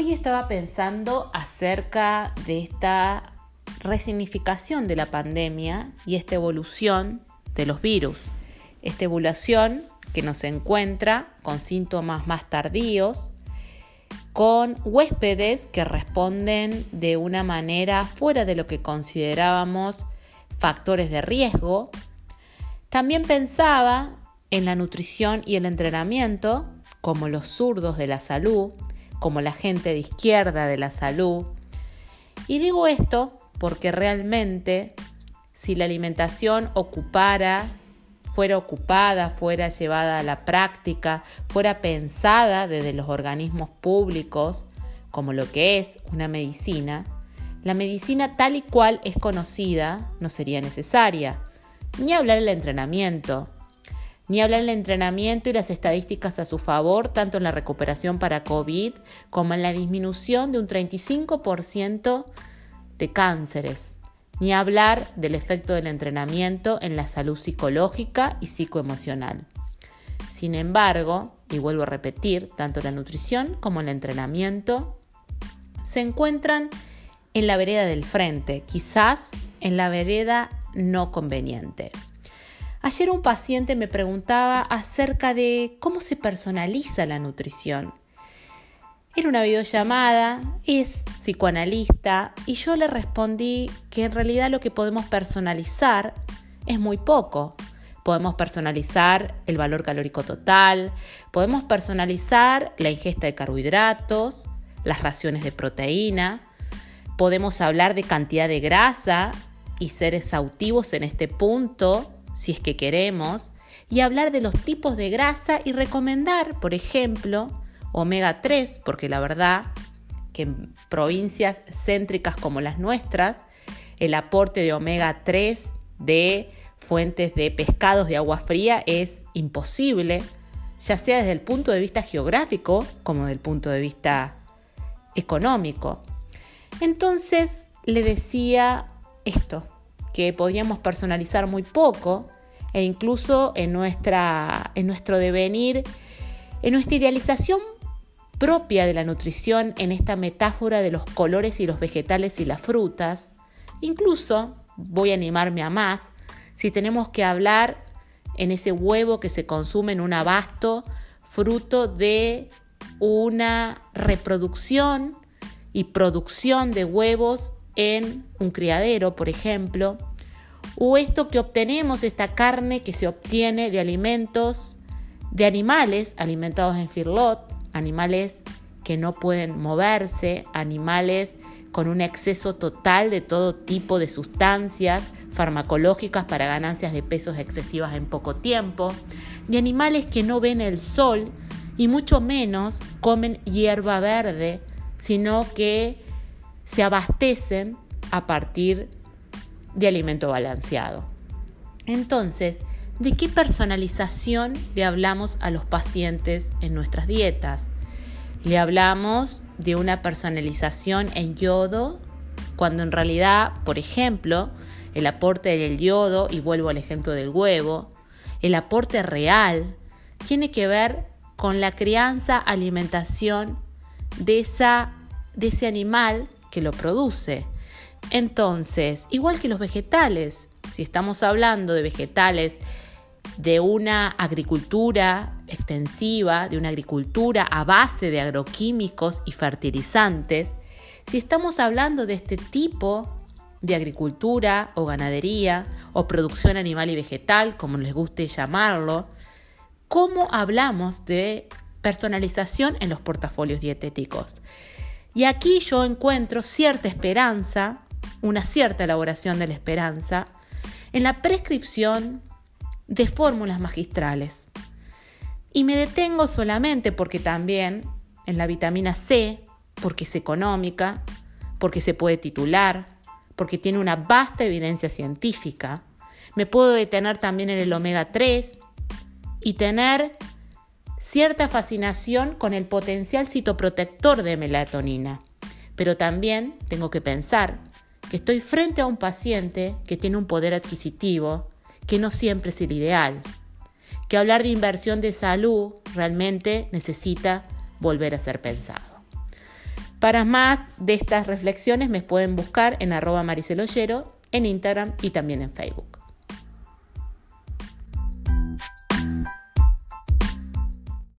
Hoy estaba pensando acerca de esta resignificación de la pandemia y esta evolución de los virus. Esta evolución que nos encuentra con síntomas más tardíos, con huéspedes que responden de una manera fuera de lo que considerábamos factores de riesgo. También pensaba en la nutrición y el entrenamiento como los zurdos de la salud, como la gente de izquierda de la salud. Y digo esto porque realmente si la alimentación ocupara, fuera ocupada, fuera llevada a la práctica, fuera pensada desde los organismos públicos como lo que es una medicina, la medicina tal y cual es conocida no sería necesaria. Ni hablar del entrenamiento, ni hablar del entrenamiento y las estadísticas a su favor, tanto en la recuperación para COVID como en la disminución de un 35% de cánceres. Ni hablar del efecto del entrenamiento en la salud psicológica y psicoemocional. Sin embargo, y vuelvo a repetir, tanto la nutrición como el entrenamiento se encuentran en la vereda del frente, quizás en la vereda no conveniente. Ayer un paciente me preguntaba acerca de cómo se personaliza la nutrición. Era una videollamada, es psicoanalista y yo le respondí que en realidad lo que podemos personalizar es muy poco. Podemos personalizar el valor calórico total, podemos personalizar la ingesta de carbohidratos, las raciones de proteína, podemos hablar de cantidad de grasa y ser exhaustivos en este punto si es que queremos, y hablar de los tipos de grasa y recomendar, por ejemplo, omega 3, porque la verdad que en provincias céntricas como las nuestras, el aporte de omega 3 de fuentes de pescados de agua fría es imposible, ya sea desde el punto de vista geográfico como desde el punto de vista económico. Entonces le decía esto, que podíamos personalizar muy poco e incluso en, nuestra, en nuestro devenir, en nuestra idealización propia de la nutrición, en esta metáfora de los colores y los vegetales y las frutas. Incluso voy a animarme a más si tenemos que hablar en ese huevo que se consume en un abasto, fruto de una reproducción y producción de huevos en un criadero, por ejemplo, o esto que obtenemos, esta carne que se obtiene de alimentos, de animales alimentados en firlot, animales que no pueden moverse, animales con un exceso total de todo tipo de sustancias farmacológicas para ganancias de pesos excesivas en poco tiempo, de animales que no ven el sol y mucho menos comen hierba verde, sino que se abastecen a partir de alimento balanceado. Entonces, ¿de qué personalización le hablamos a los pacientes en nuestras dietas? Le hablamos de una personalización en yodo, cuando en realidad, por ejemplo, el aporte del yodo, y vuelvo al ejemplo del huevo, el aporte real tiene que ver con la crianza, alimentación de, esa, de ese animal que lo produce. Entonces, igual que los vegetales, si estamos hablando de vegetales de una agricultura extensiva, de una agricultura a base de agroquímicos y fertilizantes, si estamos hablando de este tipo de agricultura o ganadería o producción animal y vegetal, como les guste llamarlo, ¿cómo hablamos de personalización en los portafolios dietéticos? Y aquí yo encuentro cierta esperanza, una cierta elaboración de la esperanza, en la prescripción de fórmulas magistrales. Y me detengo solamente porque también en la vitamina C, porque es económica, porque se puede titular, porque tiene una vasta evidencia científica. Me puedo detener también en el omega 3 y tener cierta fascinación con el potencial citoprotector de melatonina. Pero también tengo que pensar estoy frente a un paciente que tiene un poder adquisitivo que no siempre es el ideal, que hablar de inversión de salud realmente necesita volver a ser pensado. Para más de estas reflexiones me pueden buscar en arroba mariceloyero en Instagram y también en Facebook.